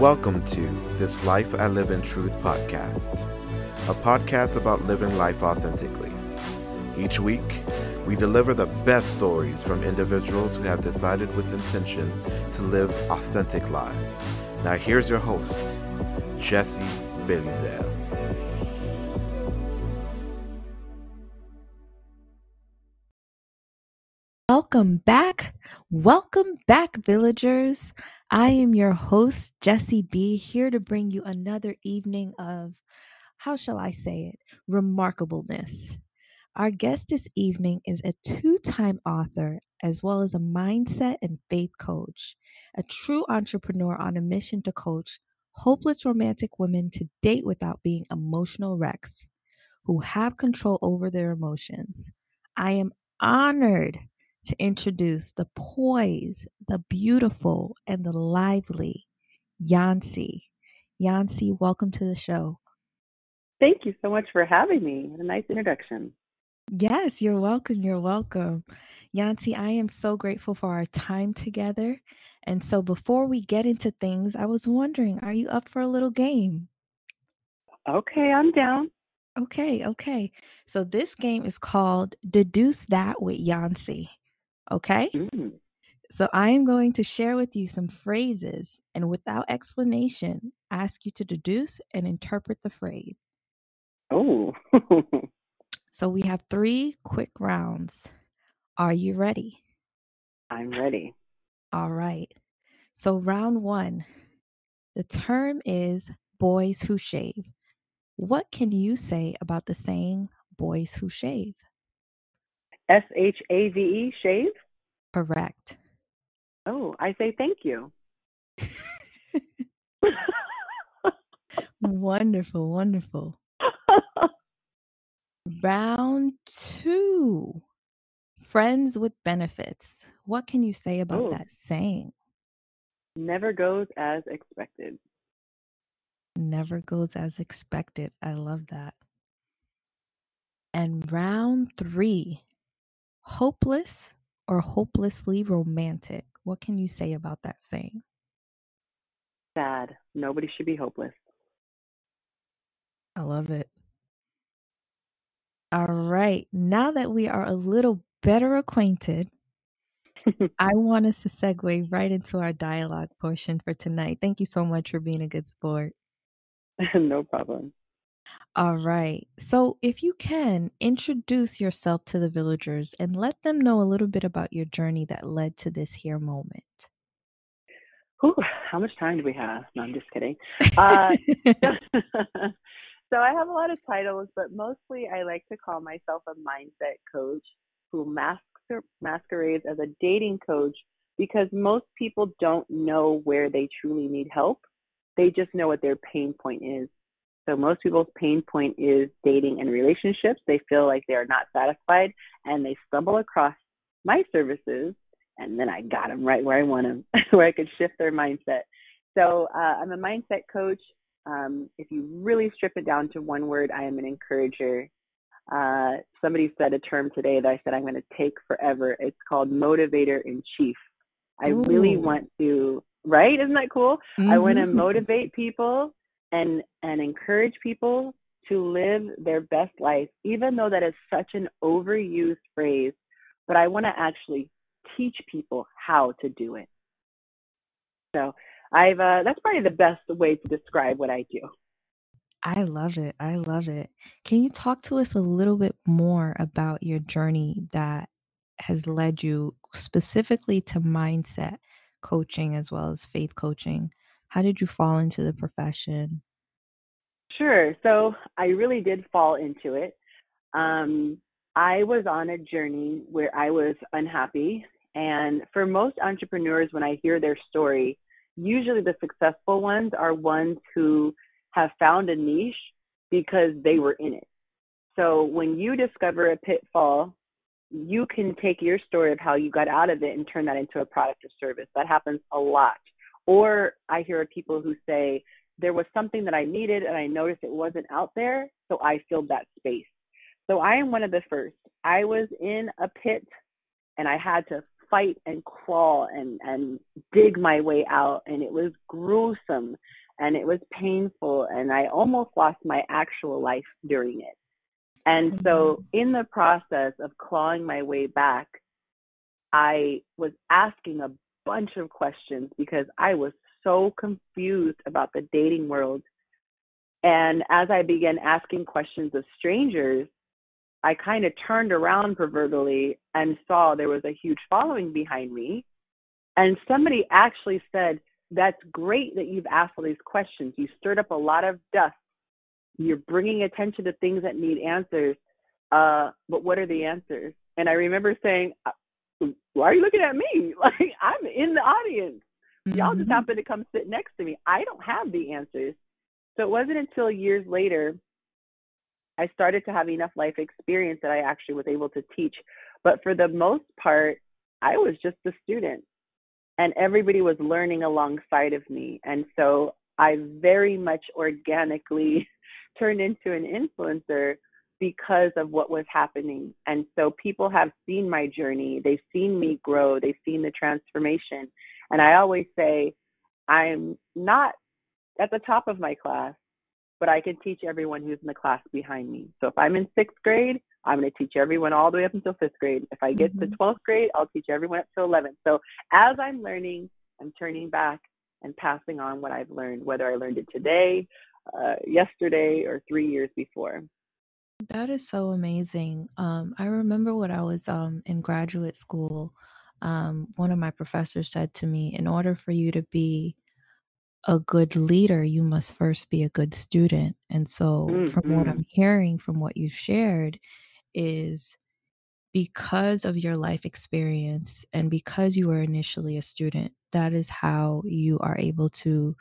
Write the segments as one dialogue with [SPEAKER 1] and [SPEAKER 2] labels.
[SPEAKER 1] Welcome to This Life I Live in Truth podcast, a podcast about living life authentically. Each week, we deliver the best stories from individuals who have decided with intention to live authentic lives. Now, here's your host, Jesse Belizel.
[SPEAKER 2] Welcome back. Welcome back, villagers. I am your host, Jesse B, here to bring you another evening of, how shall I say it, remarkableness. Our guest this evening is a two time author as well as a mindset and faith coach, a true entrepreneur on a mission to coach hopeless romantic women to date without being emotional wrecks who have control over their emotions. I am honored to introduce the poise, the beautiful, and the lively Yonci. Yonci, welcome to the show.
[SPEAKER 3] Thank you so much for having me. What a nice introduction.
[SPEAKER 2] Yes, you're welcome. You're welcome. Yonci, I am so grateful for our time together. And so before we get into things, I was wondering, are you up for a little game?
[SPEAKER 3] Okay, I'm down.
[SPEAKER 2] Okay, okay. So this game is called Deduce That with Yonci. Okay. Mm. So I am going to share with you some phrases and without explanation, ask you to deduce and interpret the phrase.
[SPEAKER 3] Oh.
[SPEAKER 2] so we have three quick rounds. Are you ready?
[SPEAKER 3] I'm ready.
[SPEAKER 2] All right. So round one. The term is boys who shave. What can you say about the saying boys who shave?
[SPEAKER 3] S H A V E, shave?
[SPEAKER 2] Correct.
[SPEAKER 3] Oh, I say thank you.
[SPEAKER 2] wonderful, wonderful. Round two friends with benefits. What can you say about oh. that saying?
[SPEAKER 3] Never goes as expected.
[SPEAKER 2] Never goes as expected. I love that. And round three hopeless or hopelessly romantic. What can you say about that saying?
[SPEAKER 3] Sad. Nobody should be hopeless.
[SPEAKER 2] I love it. All right. Now that we are a little better acquainted, I want us to segue right into our dialogue portion for tonight. Thank you so much for being a good sport.
[SPEAKER 3] no problem.
[SPEAKER 2] All right. So, if you can, introduce yourself to the villagers and let them know a little bit about your journey that led to this here moment.
[SPEAKER 3] Ooh, how much time do we have? No, I'm just kidding. Uh, so, I have a lot of titles, but mostly I like to call myself a mindset coach who masks or masquerades as a dating coach because most people don't know where they truly need help. They just know what their pain point is so most people's pain point is dating and relationships. They feel like they are not satisfied and they stumble across my services and then I got them right where I want them, where I could shift their mindset. So uh, I'm a mindset coach. Um, if you really strip it down to one word, I am an encourager. Uh, somebody said a term today that I said I'm going to take forever. It's called motivator in chief. I Ooh. really want to, right? Isn't that cool? Mm-hmm. I want to motivate people and and encourage people to live their best life even though that is such an overused phrase but i want to actually teach people how to do it so i've uh, that's probably the best way to describe what i do
[SPEAKER 2] I love it. I love it. Can you talk to us a little bit more about your journey that has led you specifically to mindset coaching as well as faith coaching? How did you fall into the profession?
[SPEAKER 3] Sure. So I really did fall into it. Um, I was on a journey where I was unhappy. And for most entrepreneurs, when I hear their story, usually the successful ones are ones who have found a niche because they were in it. So when you discover a pitfall, you can take your story of how you got out of it and turn that into a product or service. That happens a lot. Or I hear people who say, there was something that I needed and I noticed it wasn't out there, so I filled that space. So I am one of the first. I was in a pit and I had to fight and crawl and and dig my way out and it was gruesome and it was painful and I almost lost my actual life during it. And so mm-hmm. in the process of clawing my way back, I was asking a bunch of questions because I was so confused about the dating world. And as I began asking questions of strangers, I kind of turned around proverbially and saw there was a huge following behind me. And somebody actually said, That's great that you've asked all these questions. You stirred up a lot of dust. You're bringing attention to things that need answers. Uh, but what are the answers? And I remember saying, Why are you looking at me? Like, I'm in the audience. Mm-hmm. Y'all just mm-hmm. happen to come sit next to me. I don't have the answers. So it wasn't until years later I started to have enough life experience that I actually was able to teach. But for the most part, I was just a student and everybody was learning alongside of me. And so I very much organically turned into an influencer because of what was happening. And so people have seen my journey, they've seen me grow, they've seen the transformation. And I always say, I'm not at the top of my class, but I can teach everyone who's in the class behind me. So if I'm in sixth grade, I'm going to teach everyone all the way up until fifth grade. If I get mm-hmm. to 12th grade, I'll teach everyone up to 11th. So as I'm learning, I'm turning back and passing on what I've learned, whether I learned it today, uh, yesterday, or three years before.
[SPEAKER 2] That is so amazing. Um, I remember when I was um, in graduate school, um, one of my professors said to me, in order for you to be a good leader, you must first be a good student. And so, mm-hmm. from what mm-hmm. I'm hearing from what you've shared, is because of your life experience and because you were initially a student, that is how you are able to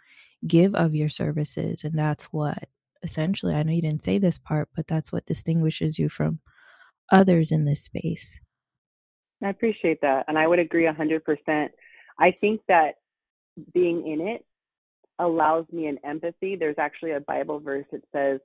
[SPEAKER 2] give of your services. And that's what essentially, I know you didn't say this part, but that's what distinguishes you from others in this space.
[SPEAKER 3] I appreciate that. And I would agree 100%. I think that being in it allows me an empathy. There's actually a Bible verse that says,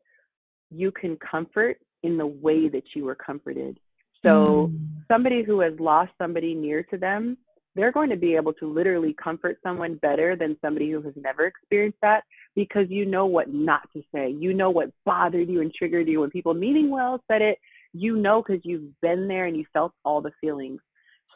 [SPEAKER 3] You can comfort in the way that you were comforted. So, mm. somebody who has lost somebody near to them, they're going to be able to literally comfort someone better than somebody who has never experienced that because you know what not to say. You know what bothered you and triggered you. When people meaning well said it, you know because you've been there and you felt all the feelings.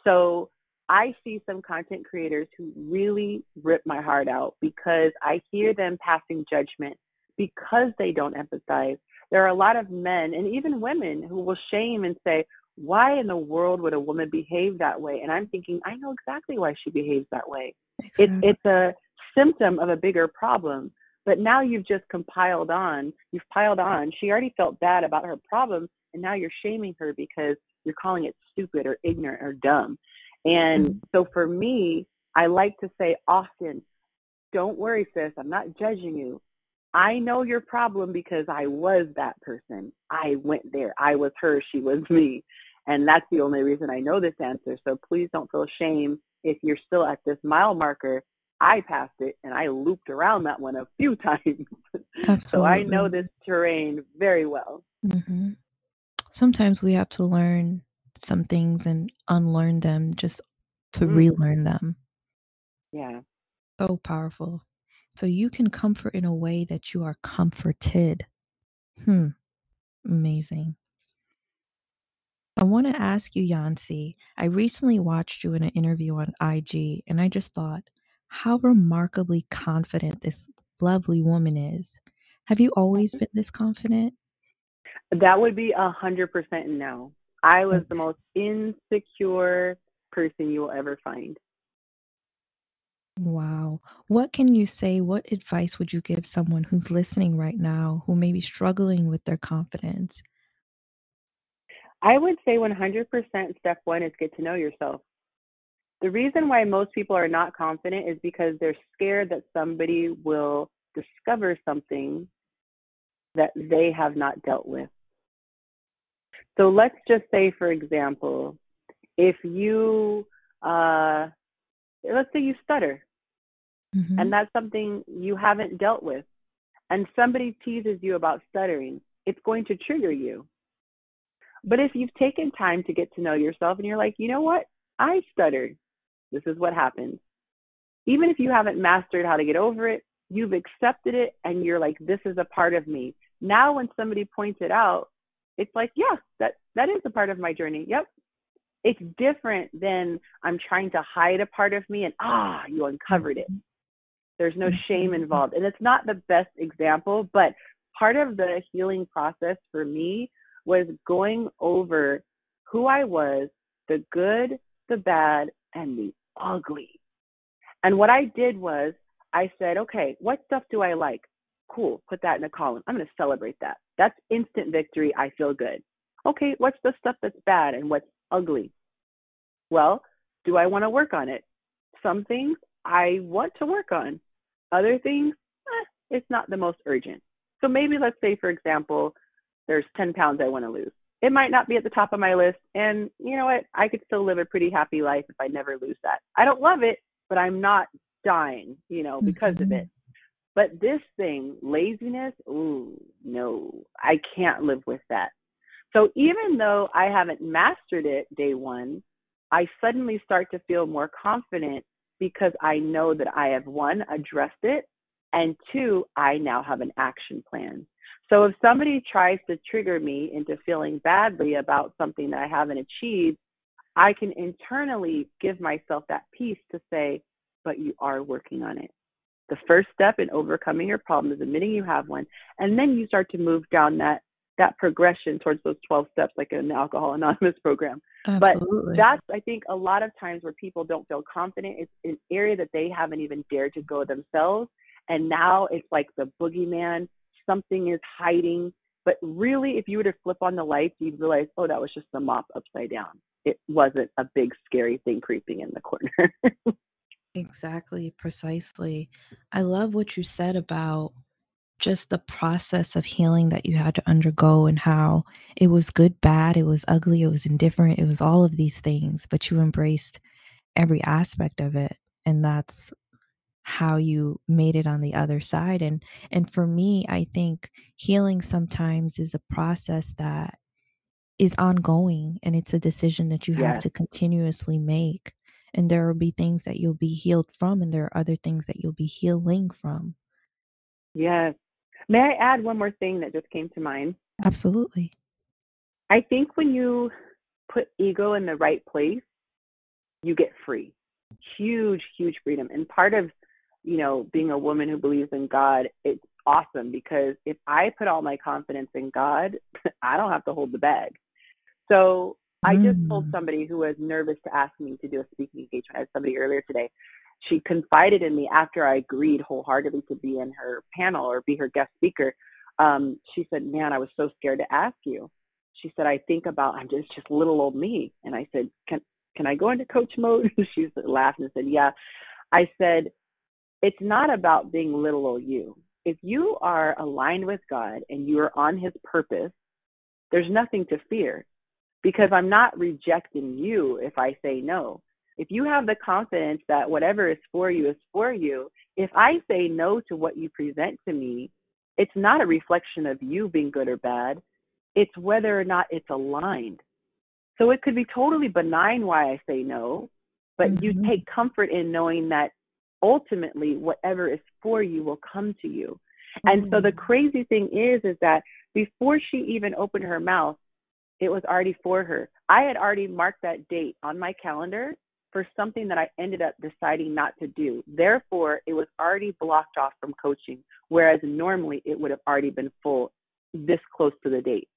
[SPEAKER 3] So, I see some content creators who really rip my heart out because I hear them passing judgment because they don't empathize. There are a lot of men and even women who will shame and say, Why in the world would a woman behave that way? And I'm thinking, I know exactly why she behaves that way. Exactly. It, it's a symptom of a bigger problem. But now you've just compiled on, you've piled on. She already felt bad about her problem, and now you're shaming her because you're calling it stupid or ignorant or dumb. And mm-hmm. so for me, I like to say often, don't worry, sis, I'm not judging you. I know your problem because I was that person. I went there. I was her. She was me. And that's the only reason I know this answer. So please don't feel shame if you're still at this mile marker. I passed it and I looped around that one a few times. so I know this terrain very well.
[SPEAKER 2] Mm-hmm. Sometimes we have to learn some things and unlearn them just to mm. relearn them.
[SPEAKER 3] Yeah.
[SPEAKER 2] So powerful. So you can comfort in a way that you are comforted. Hmm. Amazing. I want to ask you, Yonci. I recently watched you in an interview on IG, and I just thought how remarkably confident this lovely woman is. Have you always been this confident?
[SPEAKER 3] That would be a hundred percent no. I was the most insecure person you will ever find.
[SPEAKER 2] Wow. What can you say? What advice would you give someone who's listening right now who may be struggling with their confidence?
[SPEAKER 3] I would say 100% step one is get to know yourself. The reason why most people are not confident is because they're scared that somebody will discover something that they have not dealt with. So let's just say, for example, if you, uh, let's say you stutter, mm-hmm. and that's something you haven't dealt with, and somebody teases you about stuttering, it's going to trigger you. But if you've taken time to get to know yourself and you're like, you know what? I stuttered. This is what happens. Even if you haven't mastered how to get over it, you've accepted it and you're like, this is a part of me. Now, when somebody points it out, it's like, yeah, that, that is a part of my journey. Yep. It's different than I'm trying to hide a part of me and ah, you uncovered it. There's no shame mm-hmm. involved. And it's not the best example, but part of the healing process for me was going over who I was, the good, the bad, and the ugly. And what I did was I said, okay, what stuff do I like? Cool, put that in a column. I'm going to celebrate that. That's instant victory. I feel good. Okay, what's the stuff that's bad and what's ugly? Well, do I want to work on it? Some things I want to work on. Other things, eh, it's not the most urgent. So maybe let's say, for example, there's 10 pounds I want to lose. It might not be at the top of my list. And you know what? I could still live a pretty happy life if I never lose that. I don't love it, but I'm not dying, you know, because mm-hmm. of it. But this thing, laziness, ooh, no, I can't live with that. So even though I haven't mastered it day one, I suddenly start to feel more confident because I know that I have one, addressed it, and two, I now have an action plan. So if somebody tries to trigger me into feeling badly about something that I haven't achieved, I can internally give myself that peace to say, but you are working on it. The first step in overcoming your problem is admitting you have one, and then you start to move down that that progression towards those 12 steps like the alcohol anonymous program
[SPEAKER 2] Absolutely.
[SPEAKER 3] but that's i think a lot of times where people don't feel confident it's an area that they haven't even dared to go themselves and now it's like the boogeyman something is hiding. But really if you were to flip on the lights you'd realize oh that was just the mop upside down. It wasn't a big scary thing creeping in the corner.
[SPEAKER 2] Exactly precisely. I love what you said about just the process of healing that you had to undergo and how it was good, bad, it was ugly, it was indifferent, it was all of these things, but you embraced every aspect of it. And that's how you made it on the other side and and for me i think healing sometimes is a process that is ongoing and it's a decision that you have to continuously make and there will be things that you'll be healed from and there are other things that you'll be healing from
[SPEAKER 3] yes May I add one more thing that just came to mind?
[SPEAKER 2] Absolutely.
[SPEAKER 3] I think when you put ego in the right place, you get free. Huge, huge freedom. And part of, you know, being a woman who believes in God, it's awesome because if I put all my confidence in God, I don't have to hold the bag. So I just told mm. somebody who was nervous to ask me to do a speaking engagement. I had somebody earlier today she confided in me after I agreed wholeheartedly to be in her panel or be her guest speaker. Um, she said, "Man, I was so scared to ask you." She said, "I think about I'm just just little old me," and I said, "Can can I go into coach mode?" she laughed and said, "Yeah." I said, "It's not about being little old you. If you are aligned with God and you are on His purpose, there's nothing to fear." Because I'm not rejecting you if I say no if you have the confidence that whatever is for you is for you, if I say no to what you present to me, it's not a reflection of you being good or bad. It's whether or not it's aligned. So it could be totally benign why I say no, but mm-hmm. you take comfort in knowing that ultimately whatever is for you will come to you. Mm-hmm. And so the mm. crazy thing is is that before she even opened her mouth, it was already for her. I had already marked that date on my calendar for something that I ended up deciding not to do. Therefore, it was already blocked off from coaching, whereas normally it would have already been full this close to the date.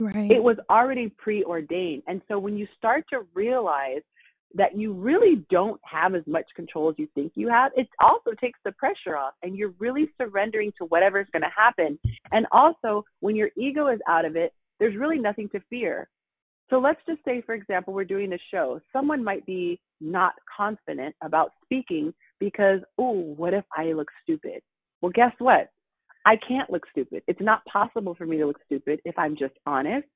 [SPEAKER 2] Right.
[SPEAKER 3] It was already preordained. And so when you start to realize that you really don't have as much control as you think you have, it also takes the pressure off and you're really surrendering to whatever's going to happen. And also, when your ego is out of it, there's really nothing to fear. So let's just say, for example, we're doing a show. Someone might be not confident about speaking because, oh, what if I look stupid? Well, guess what? I can't look stupid. It's not possible for me to look stupid if I'm just honest.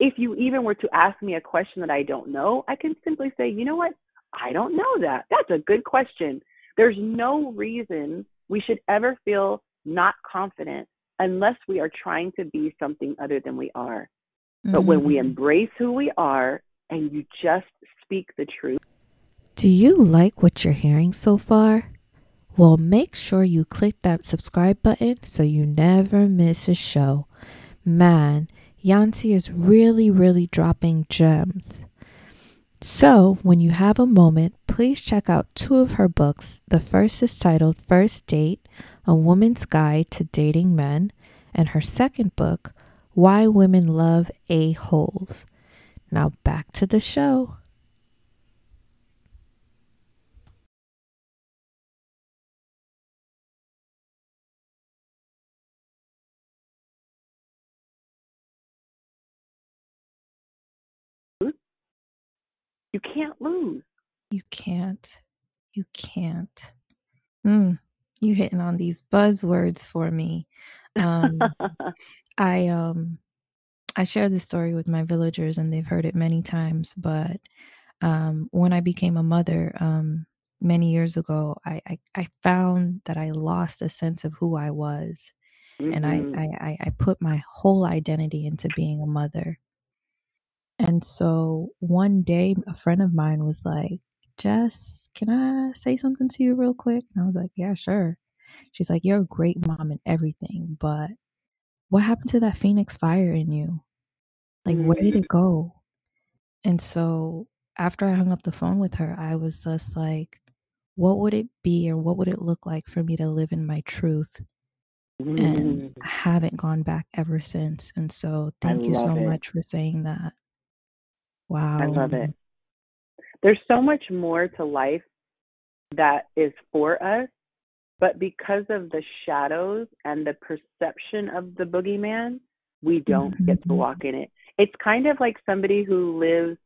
[SPEAKER 3] If you even were to ask me a question that I don't know, I can simply say, you know what? I don't know that. That's a good question. There's no reason we should ever feel not confident unless we are trying to be something other than we are. But when we mm-hmm. embrace who we are and you just speak the truth.
[SPEAKER 2] Do you like what you're hearing so far? Well, make sure you click that subscribe button so you never miss a show. Man, Yonci is really, really dropping gems. So, when you have a moment, please check out two of her books. The first is titled First Date A Woman's Guide to Dating Men, and her second book, Why Women Love A-Holes. Now, back to the show.
[SPEAKER 3] You can't lose.
[SPEAKER 2] You can't. You can't. Mm, you hitting on these buzzwords for me. Um, I um I share this story with my villagers and they've heard it many times, but um when I became a mother um many years ago, I, I, I found that I lost a sense of who I was. Mm-hmm. And I. I, I put my whole identity into being a mother. And so one day, a friend of mine was like, Jess, can I say something to you real quick? And I was like, Yeah, sure. She's like, You're a great mom and everything, but what happened to that phoenix fire in you? Like, mm-hmm. where did it go? And so after I hung up the phone with her, I was just like, What would it be or what would it look like for me to live in my truth? Mm-hmm. And I haven't gone back ever since. And so thank I you so it. much for saying that. Wow.
[SPEAKER 3] I love it. There's so much more to life that is for us, but because of the shadows and the perception of the boogeyman, we don't mm-hmm. get to walk in it. It's kind of like somebody who lives,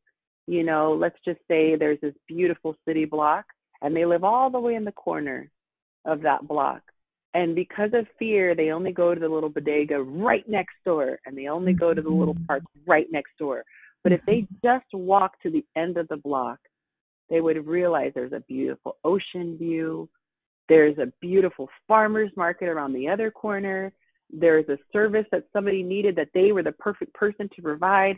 [SPEAKER 3] you know, let's just say there's this beautiful city block and they live all the way in the corner of that block. And because of fear, they only go to the little bodega right next door and they only go to the little mm-hmm. park right next door. But if they just walk to the end of the block, they would realize there's a beautiful ocean view. There's a beautiful farmer's market around the other corner. There's a service that somebody needed that they were the perfect person to provide.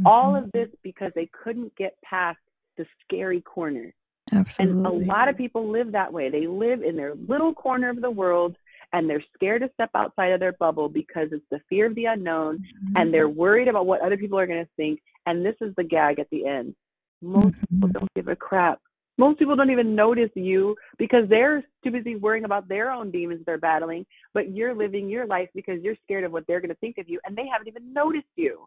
[SPEAKER 3] Mm-hmm. All of this because they couldn't get past the scary corner.
[SPEAKER 2] Absolutely.
[SPEAKER 3] And a lot of people live that way. They live in their little corner of the world and they're scared to step outside of their bubble because it's the fear of the unknown mm-hmm. and they're worried about what other people are going to think and this is the gag at the end. Most mm-hmm. people don't give a crap. Most people don't even notice you because they're too busy worrying about their own demons they're battling but you're living your life because you're scared of what they're going to think of you and they haven't even noticed you.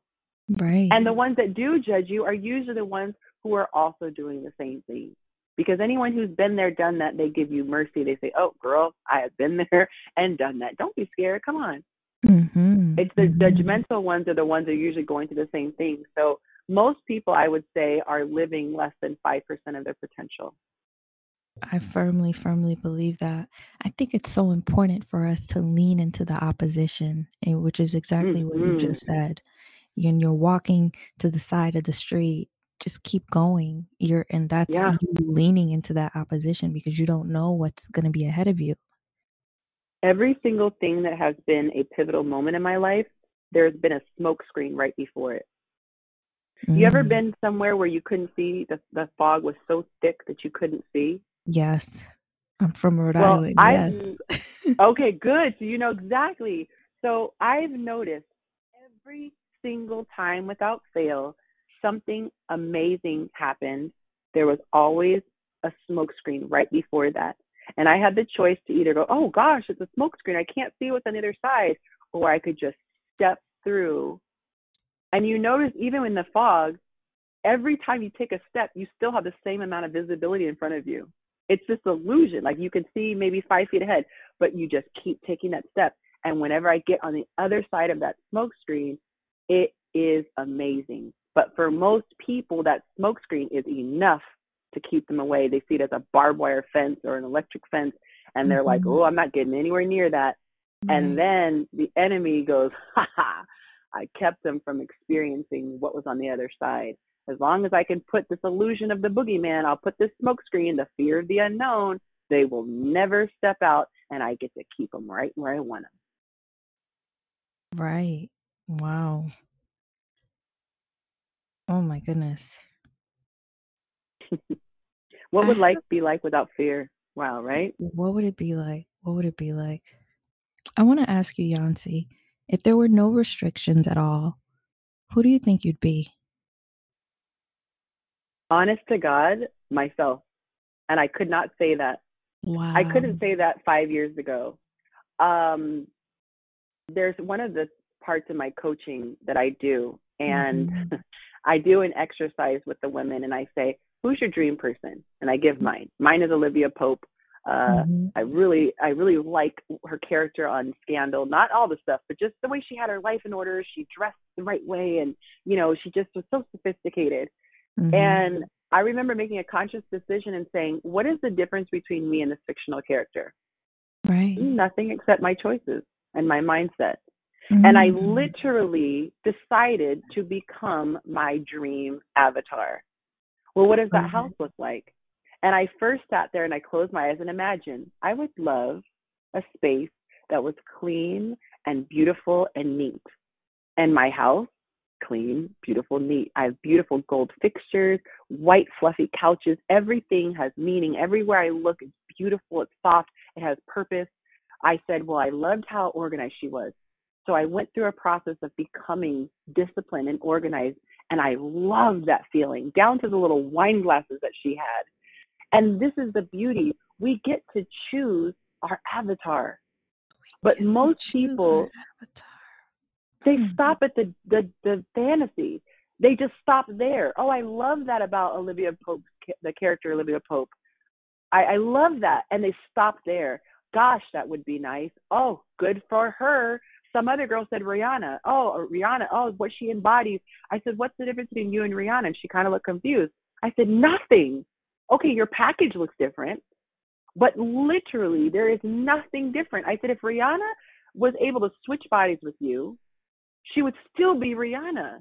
[SPEAKER 2] Right.
[SPEAKER 3] And the ones that do judge you are usually the ones who are also doing the same thing because anyone who's been there, done that, they give you mercy. They say, "Oh, girl, I have been there and done that. Don't be scared. Come on."
[SPEAKER 2] Mm-hmm.
[SPEAKER 3] It's the mm-hmm. judgmental ones are the ones that are usually going through the same thing. So most people, I would say, are living less than five percent of their potential.
[SPEAKER 2] I firmly, firmly believe that. I think it's so important for us to lean into the opposition, which is exactly mm-hmm. what you just mm-hmm. said. When you're walking to the side of the street just keep going. You're and that's yeah. you leaning into that opposition because you don't know what's going to be ahead of you.
[SPEAKER 3] Every single thing that has been a pivotal moment in my life, there's been a smoke screen right before it. Mm. You ever mm. been somewhere where you couldn't see the the fog was so thick that you couldn't see?
[SPEAKER 2] Yes. I'm from Rhode well, Island. Yes.
[SPEAKER 3] okay, good. So you know exactly. So I've noticed every single time without fail something amazing happened, there was always a smoke screen right before that. And I had the choice to either go, oh gosh, it's a smoke screen. I can't see what's on the other side. Or I could just step through. And you notice, even in the fog, every time you take a step, you still have the same amount of visibility in front of you. It's this illusion. Like you can see maybe five feet ahead, but you just keep taking that step. And whenever I get on the other side of that smoke screen, it is amazing. But for most people, that smokescreen is enough to keep them away. They see it as a barbed wire fence or an electric fence, and they're mm-hmm. like, oh, I'm not getting anywhere near that. Mm-hmm. And then the enemy goes, ha ha, I kept them from experiencing what was on the other side. As long as I can put this illusion of the boogeyman, I'll put this smokescreen, the fear of the unknown, they will never step out, and I get to keep them right where I want them.
[SPEAKER 2] Right. Wow. Oh my goodness.
[SPEAKER 3] what would life be like without fear? Wow, right?
[SPEAKER 2] What would it be like? What would it be like? I want to ask you, Yonci, if there were no restrictions at all, who do you think you'd be?
[SPEAKER 3] Honest to God, myself. And I could not say that.
[SPEAKER 2] Wow.
[SPEAKER 3] I couldn't say that five years ago. Um, there's one of the parts of my coaching that I do, and mm-hmm. I do an exercise with the women, and I say, "Who's your dream person?" And I give mine. Mine is Olivia Pope. Uh, mm-hmm. I really, I really like her character on Scandal. Not all the stuff, but just the way she had her life in order. She dressed the right way, and you know, she just was so sophisticated. Mm-hmm. And I remember making a conscious decision and saying, "What is the difference between me and this fictional character?"
[SPEAKER 2] Right.
[SPEAKER 3] Nothing except my choices and my mindset. Mm-hmm. And I mm. literally decided to become my dream avatar. Well, what does that house look like? And I first sat there and I closed my eyes and imagined I would love a space that was clean and beautiful and neat. And my house, clean, beautiful, neat. I have beautiful gold fixtures, white, fluffy couches. Everything has meaning. Everywhere I look, it's beautiful, it's soft, it has purpose. I said, Well, I loved how organized she was. So I went through a process of becoming disciplined and organized. And I loved that feeling, down to the little wine glasses that she had. And this is the beauty. We get to choose our avatar. But most people they hmm. stop at the, the the fantasy. They just stop there. Oh, I love that about Olivia Pope, the character Olivia Pope. I, I love that, and they stop there. Gosh, that would be nice. Oh, good for her. Some other girl said Rihanna. Oh, Rihanna. Oh, what she embodies. I said, what's the difference between you and Rihanna? And she kind of looked confused. I said, nothing okay, your package looks different, but literally there is nothing different. I said, if Rihanna was able to switch bodies with you, she would still be Rihanna.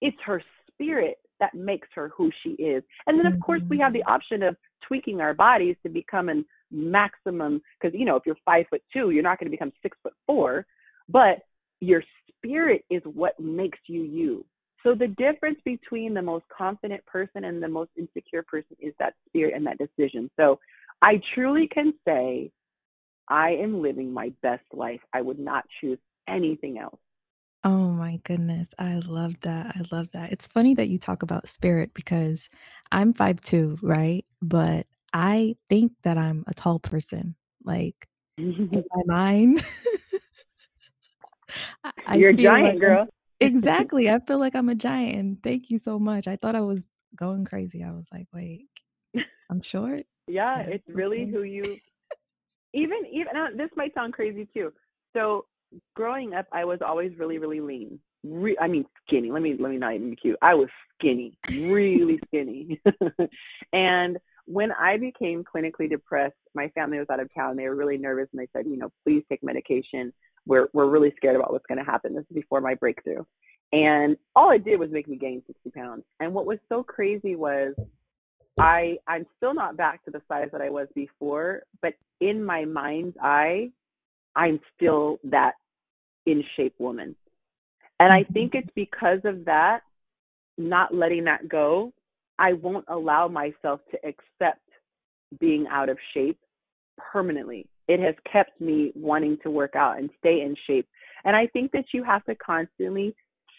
[SPEAKER 3] It's her spirit that makes her who she is. And then, of course, we have the mm-hmm. option of tweaking our bodies to become a maximum, because, you know, if you're five foot two, you're not going to become six foot four, but your spirit is what makes you you. So the difference between the most confident person and the most insecure person is that spirit and that decision. So I truly can say I am living my best life. I would not choose anything else.
[SPEAKER 2] Oh my goodness. I love that. I love that. It's funny that you talk about spirit because I'm five two, right? But I think that I'm a tall person. Like in my mind.
[SPEAKER 3] You're a giant like girl
[SPEAKER 2] exactly. I feel like I'm a giant. And thank you so much. I thought I was going crazy. I was like, wait, I'm short.
[SPEAKER 3] yeah, it's really who you. Even even uh, this might sound crazy too. So growing up, I was always really really lean. Re- I mean skinny. Let me let me not even be cute. I was skinny, really skinny. and when I became clinically depressed, my family was out of town. They were really nervous, and they said, you know, please take medication we're we're really scared about what's going to happen. This is before my breakthrough, and all it did was make me gain 60 pounds. And what was so crazy was I I'm still not back to the size that I was before, but in my mind's eye, I'm still that in shape woman. And I mm-hmm. think it's because of that, not letting that go, I won't allow myself to accept being out of shape permanently it has kept me wanting to work out and stay in shape. And I think that you have to constantly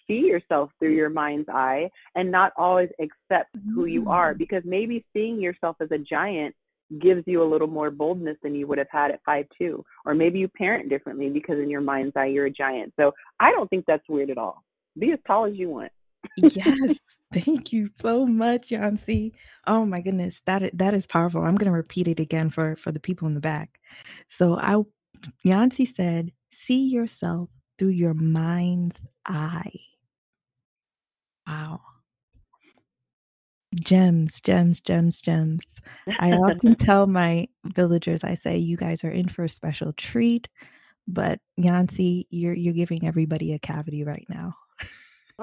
[SPEAKER 3] see yourself through your mind's eye and not always accept who you are mm. because maybe seeing yourself as a giant gives you a little more boldness than you would have had at five two or maybe you parent differently because in your mind's eye you're a giant so i don't think that's weird at all be as tall as you want
[SPEAKER 2] yes thank you so much yonci oh my goodness that that is powerful i'm going to repeat it again for for the people in the back. So i yonci said see yourself through your mind's eye. Wow. Gems gems gems gems. I often tell my villagers i say you guys are in for a special treat but yonci you're you're giving everybody a cavity right now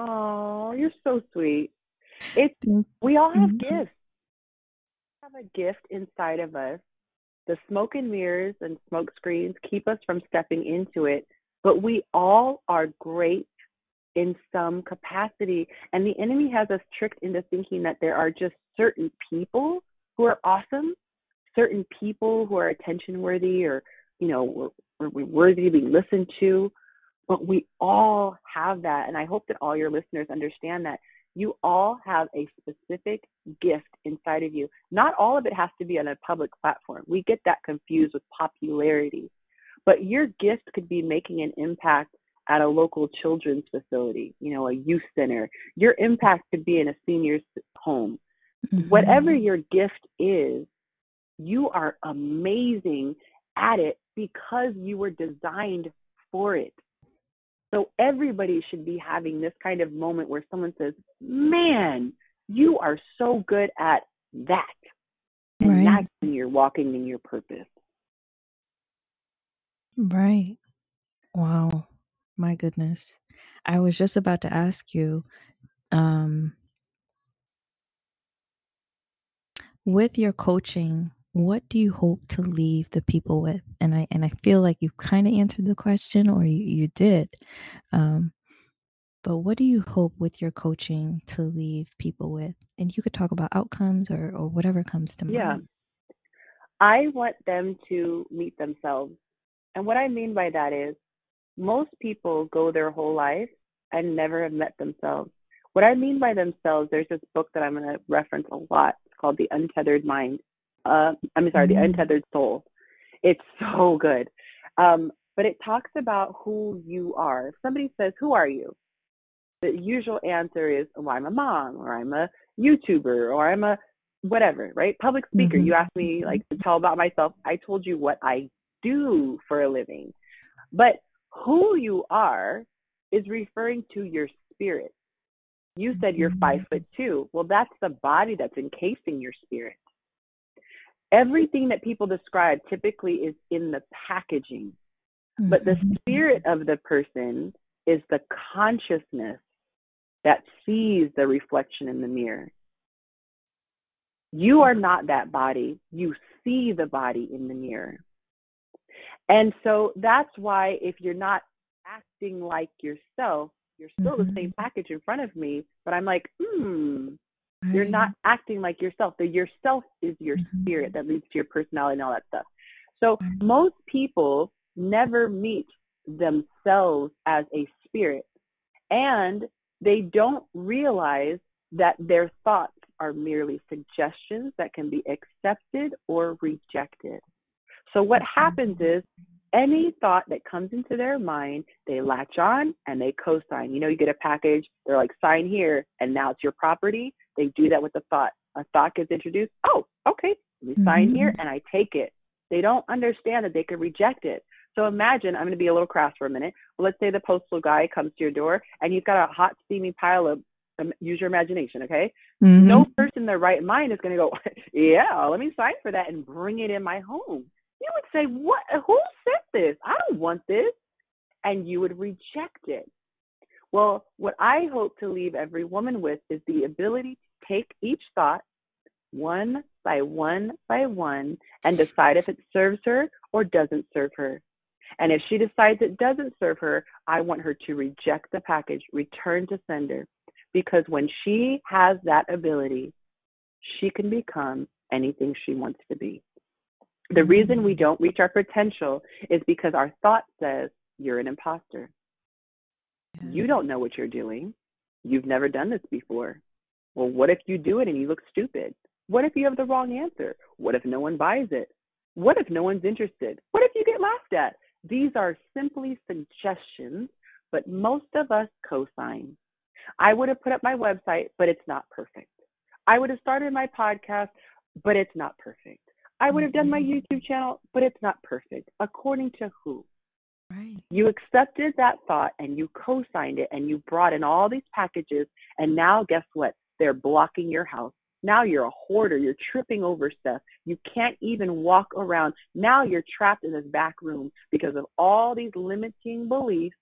[SPEAKER 3] Oh, you're so sweet. It's we all have mm-hmm. gifts. We have a gift inside of us. The smoke and mirrors and smoke screens keep us from stepping into it, but we all are great in some capacity. And the enemy has us tricked into thinking that there are just certain people who are awesome, certain people who are attention worthy or, you know, we're, we're worthy to be listened to. But we all have that. And I hope that all your listeners understand that you all have a specific gift inside of you. Not all of it has to be on a public platform. We get that confused with popularity. But your gift could be making an impact at a local children's facility, you know, a youth center. Your impact could be in a senior's home. Mm-hmm. Whatever your gift is, you are amazing at it because you were designed for it. So everybody should be having this kind of moment where someone says, Man, you are so good at that. And right. that's when you're walking in your purpose.
[SPEAKER 2] Right. Wow. My goodness. I was just about to ask you um, with your coaching, what do you hope to leave the people with? And I and I feel like you kind of answered the question or you, you did. Um, but what do you hope with your coaching to leave people with? And you could talk about outcomes or, or whatever comes to mind.
[SPEAKER 3] Yeah. I want them to meet themselves. And what I mean by that is most people go their whole life and never have met themselves. What I mean by themselves, there's this book that I'm going to reference a lot. It's called The Untethered Mind. Uh, I'm sorry, The mm-hmm. Untethered Soul. It's so good. Um, but it talks about who you are. If somebody says, Who are you? The usual answer is, Well, I'm a mom, or I'm a YouTuber, or I'm a whatever, right? Public speaker. Mm-hmm. You asked me like to tell about myself. I told you what I do for a living. But who you are is referring to your spirit. You said you're five mm-hmm. foot two. Well, that's the body that's encasing your spirit. Everything that people describe typically is in the packaging, but the mm-hmm. spirit of the person is the consciousness that sees the reflection in the mirror. You are not that body, you see the body in the mirror. And so that's why if you're not acting like yourself, you're still mm-hmm. the same package in front of me, but I'm like, hmm, right. you're not acting like yourself. The yourself is your mm-hmm. spirit that leads to your personality and all that stuff. So right. most people never meet themselves as a spirit and they don't realize that their thoughts are merely suggestions that can be accepted or rejected. So what happens is any thought that comes into their mind, they latch on and they co-sign. You know, you get a package, they're like, sign here, and now it's your property. They do that with a thought. A thought gets introduced. Oh, okay, we mm-hmm. sign here and I take it. They don't understand that they could reject it. So imagine, I'm going to be a little crass for a minute. Well, let's say the postal guy comes to your door and you've got a hot, steamy pile of um, use your imagination, okay? Mm-hmm. No person in their right mind is going to go, yeah, let me sign for that and bring it in my home you would say, What who sent this? I don't want this. And you would reject it. Well, what I hope to leave every woman with is the ability to take each thought one by one by one and decide if it serves her or doesn't serve her. And if she decides it doesn't serve her, I want her to reject the package, return to sender. Because when she has that ability, she can become anything she wants to be. The mm-hmm. reason we don't reach our potential is because our thought says you're an imposter. You don't know what you're doing. You've never done this before. Well, what if you do it and you look stupid? What if you have the wrong answer? What if no one buys it? What if no one's interested? What if you get laughed at? These are simply suggestions, but most of us co-sign. I would have put up my website, but it's not perfect. I would have started my podcast, but it's not perfect. I would have done my mm-hmm. YouTube channel, but it's not perfect. According to who? Right. You accepted that thought and you co signed it and you brought in all these packages. And now, guess what? They're blocking your house. Now you're a hoarder. You're tripping over stuff. You can't even walk around. Now you're trapped in this back room because of all these limiting beliefs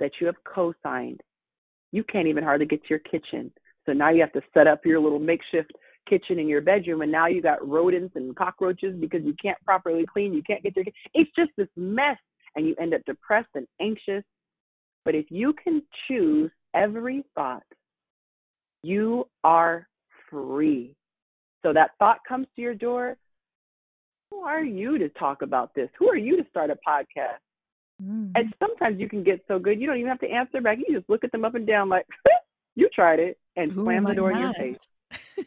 [SPEAKER 3] that you have co signed. You can't even hardly get to your kitchen. So now you have to set up your little makeshift kitchen in your bedroom and now you got rodents and cockroaches because you can't properly clean you can't get your it's just this mess and you end up depressed and anxious But if you can choose every thought, you are free. So that thought comes to your door. Who are you to talk about this? Who are you to start a podcast? Mm. And sometimes you can get so good you don't even have to answer back. You just look at them up and down like, you tried it and Who slam the door in your face.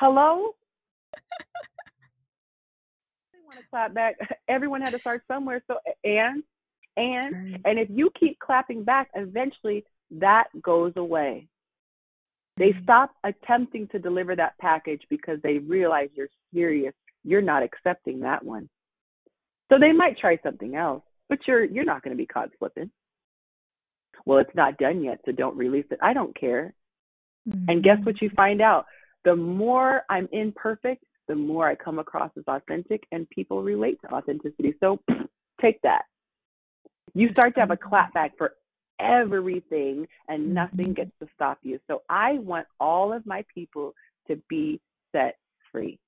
[SPEAKER 3] Hello? want to clap back. Everyone had to start somewhere. So and and and if you keep clapping back, eventually that goes away. They mm-hmm. stop attempting to deliver that package because they realize you're serious. You're not accepting that one. So they might try something else, but you're you're not going to be caught slipping. Well, it's not done yet, so don't release it. I don't care. Mm-hmm. And guess what you find out? The more I'm imperfect, the more I come across as authentic and people relate to authenticity. So take that. You start to have a clapback for everything and nothing mm-hmm. gets to stop you. So I want all of my people to be set free.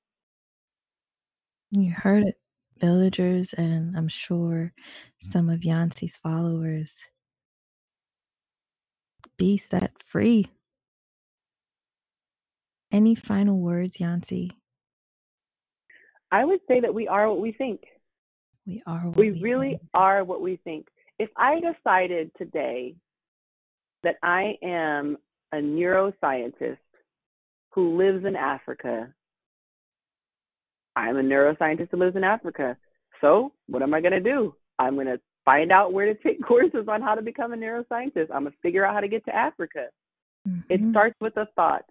[SPEAKER 2] You heard it, villagers, and I'm sure some of Yonci's followers. Be set free. Any final words, Yonci?
[SPEAKER 3] I would say that we are what we think.
[SPEAKER 2] We are
[SPEAKER 3] we, we, really think. are what we think. If I decided today that I am a neuroscientist who lives in Africa, I'm a neuroscientist who lives in Africa. So, what am I going to do? I'm going to find out where to take courses on how to become a neuroscientist. I'm going to figure out how to get to Africa. Mm-hmm. It starts with a thought.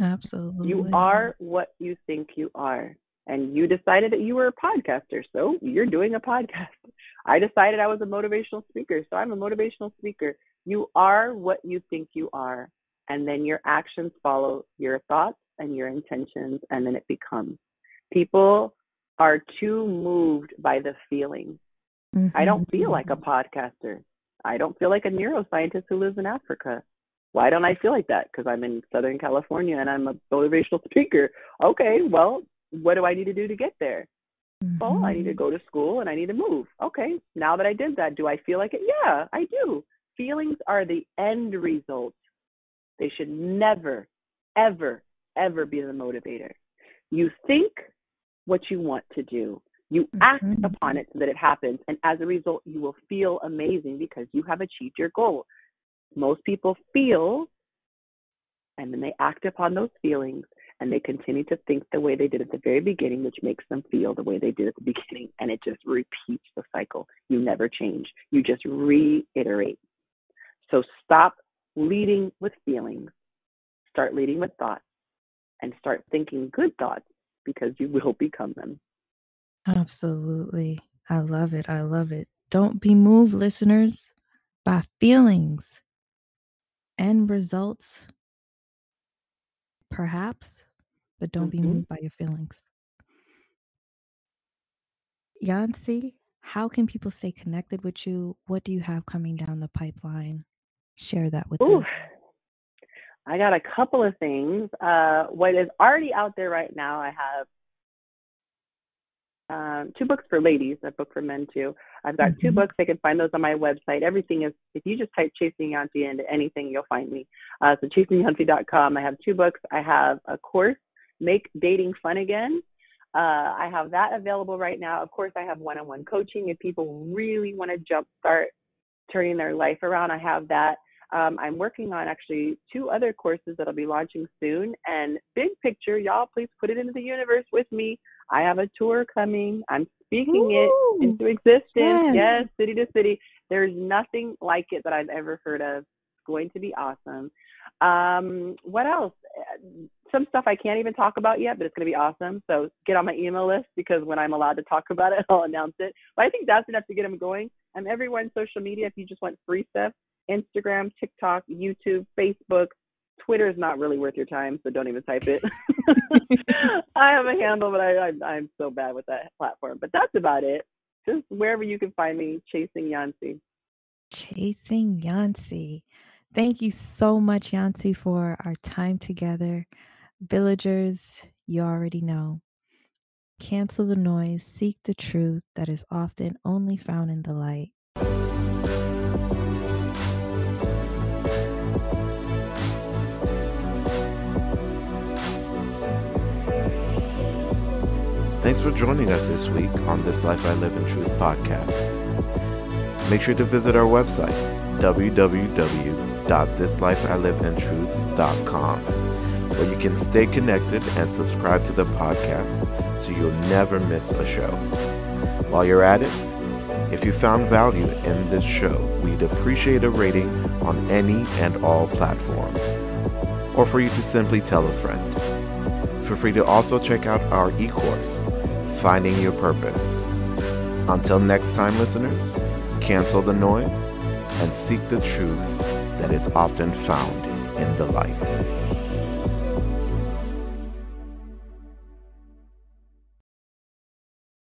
[SPEAKER 2] Absolutely.
[SPEAKER 3] You are what you think you are and you decided that you were a podcaster, so you're doing a podcast. I decided I was a motivational speaker, so I'm a motivational speaker. You are what you think you are, and then your actions follow your thoughts and your intentions, and then it becomes. People are too moved by the feeling. Mm-hmm. I don't feel like a podcaster. I don't feel like a neuroscientist who lives in Africa. Why don't I feel like that? Because I'm in Southern California and I'm a motivational speaker. Okay, well, what do I need to do to get there? Mm-hmm. Well, I need to mm-hmm. go to school and I need to move. Okay, now that I did that, do I feel like it? Yeah, I do. Feelings are the end result. They should never, ever, ever be the motivator. You think what you want to do. You act mm-hmm. upon it so that it happens. And as a result, you will feel amazing because you have achieved your goal. Most people feel and then they act upon those feelings and they continue to think the way they did at the very beginning, which makes them feel the way they did at the beginning, and it just repeats the cycle. You never change, you just reiterate. So stop leading with feelings, start leading with thoughts, and start thinking good thoughts because you will become them.
[SPEAKER 2] Absolutely. I love it. I love it. Don't be moved, listeners, by feelings. and results, perhaps, but don't be mm-hmm. moved by your feelings. Yonci, how can people stay connected with you? What do you have coming down the pipeline? Share that with Ooh, us.
[SPEAKER 3] I got a couple of things. Uh, what is already out there right now, I have um, two books for ladies, a book for men too. I've got mm-hmm. two books. They can find those on my website. Everything is, if you just type Chasing Yonci into anything, you'll find me. Uh, so chasingyonci.com. I have two books. I have a course Make Dating Fun Again. Uh, I have that available right now. Of course, I have one on one coaching. If people really want to jumpstart turning their life around, I have that. Um, I'm working on actually two other courses that'll be launching soon. And big picture, y'all, please put it into the universe with me. I have a tour coming. I'm speaking Ooh, it into existence. Yes. yes, city to city. There's nothing like it that I've ever heard of. It's going to be awesome. Um, what else? some stuff I can't even talk about yet, but it's going to be awesome. So get on my email list because when I'm allowed to talk about it, I'll announce it. But I think that's enough to get them going. I'm everywhere on social media if you just want free stuff Instagram, TikTok, YouTube, Facebook. Twitter is not really worth your time, so don't even type it. I have a handle, but I, I, I'm so bad with that platform. But that's about it. Just wherever you can find me, Chasing Yonci.
[SPEAKER 2] Chasing Yonci. Thank you so much, Yonci, for our time together. Villagers, you already know. Cancel the noise, seek the truth that is often only found in the light.
[SPEAKER 1] Thanks for joining us this week on this Life I Live in Truth podcast. Make sure to visit our website, www www.thislifeiliveinTruth.com, where you can stay connected and subscribe to the podcast so you'll never miss a show. While you're at it, if you found value in this show, we'd appreciate a rating on any and all platforms, or for you to simply tell a friend. Feel free to also check out our e course, Finding Your Purpose. Until next time, listeners, cancel the noise and seek the truth that is often found in the light.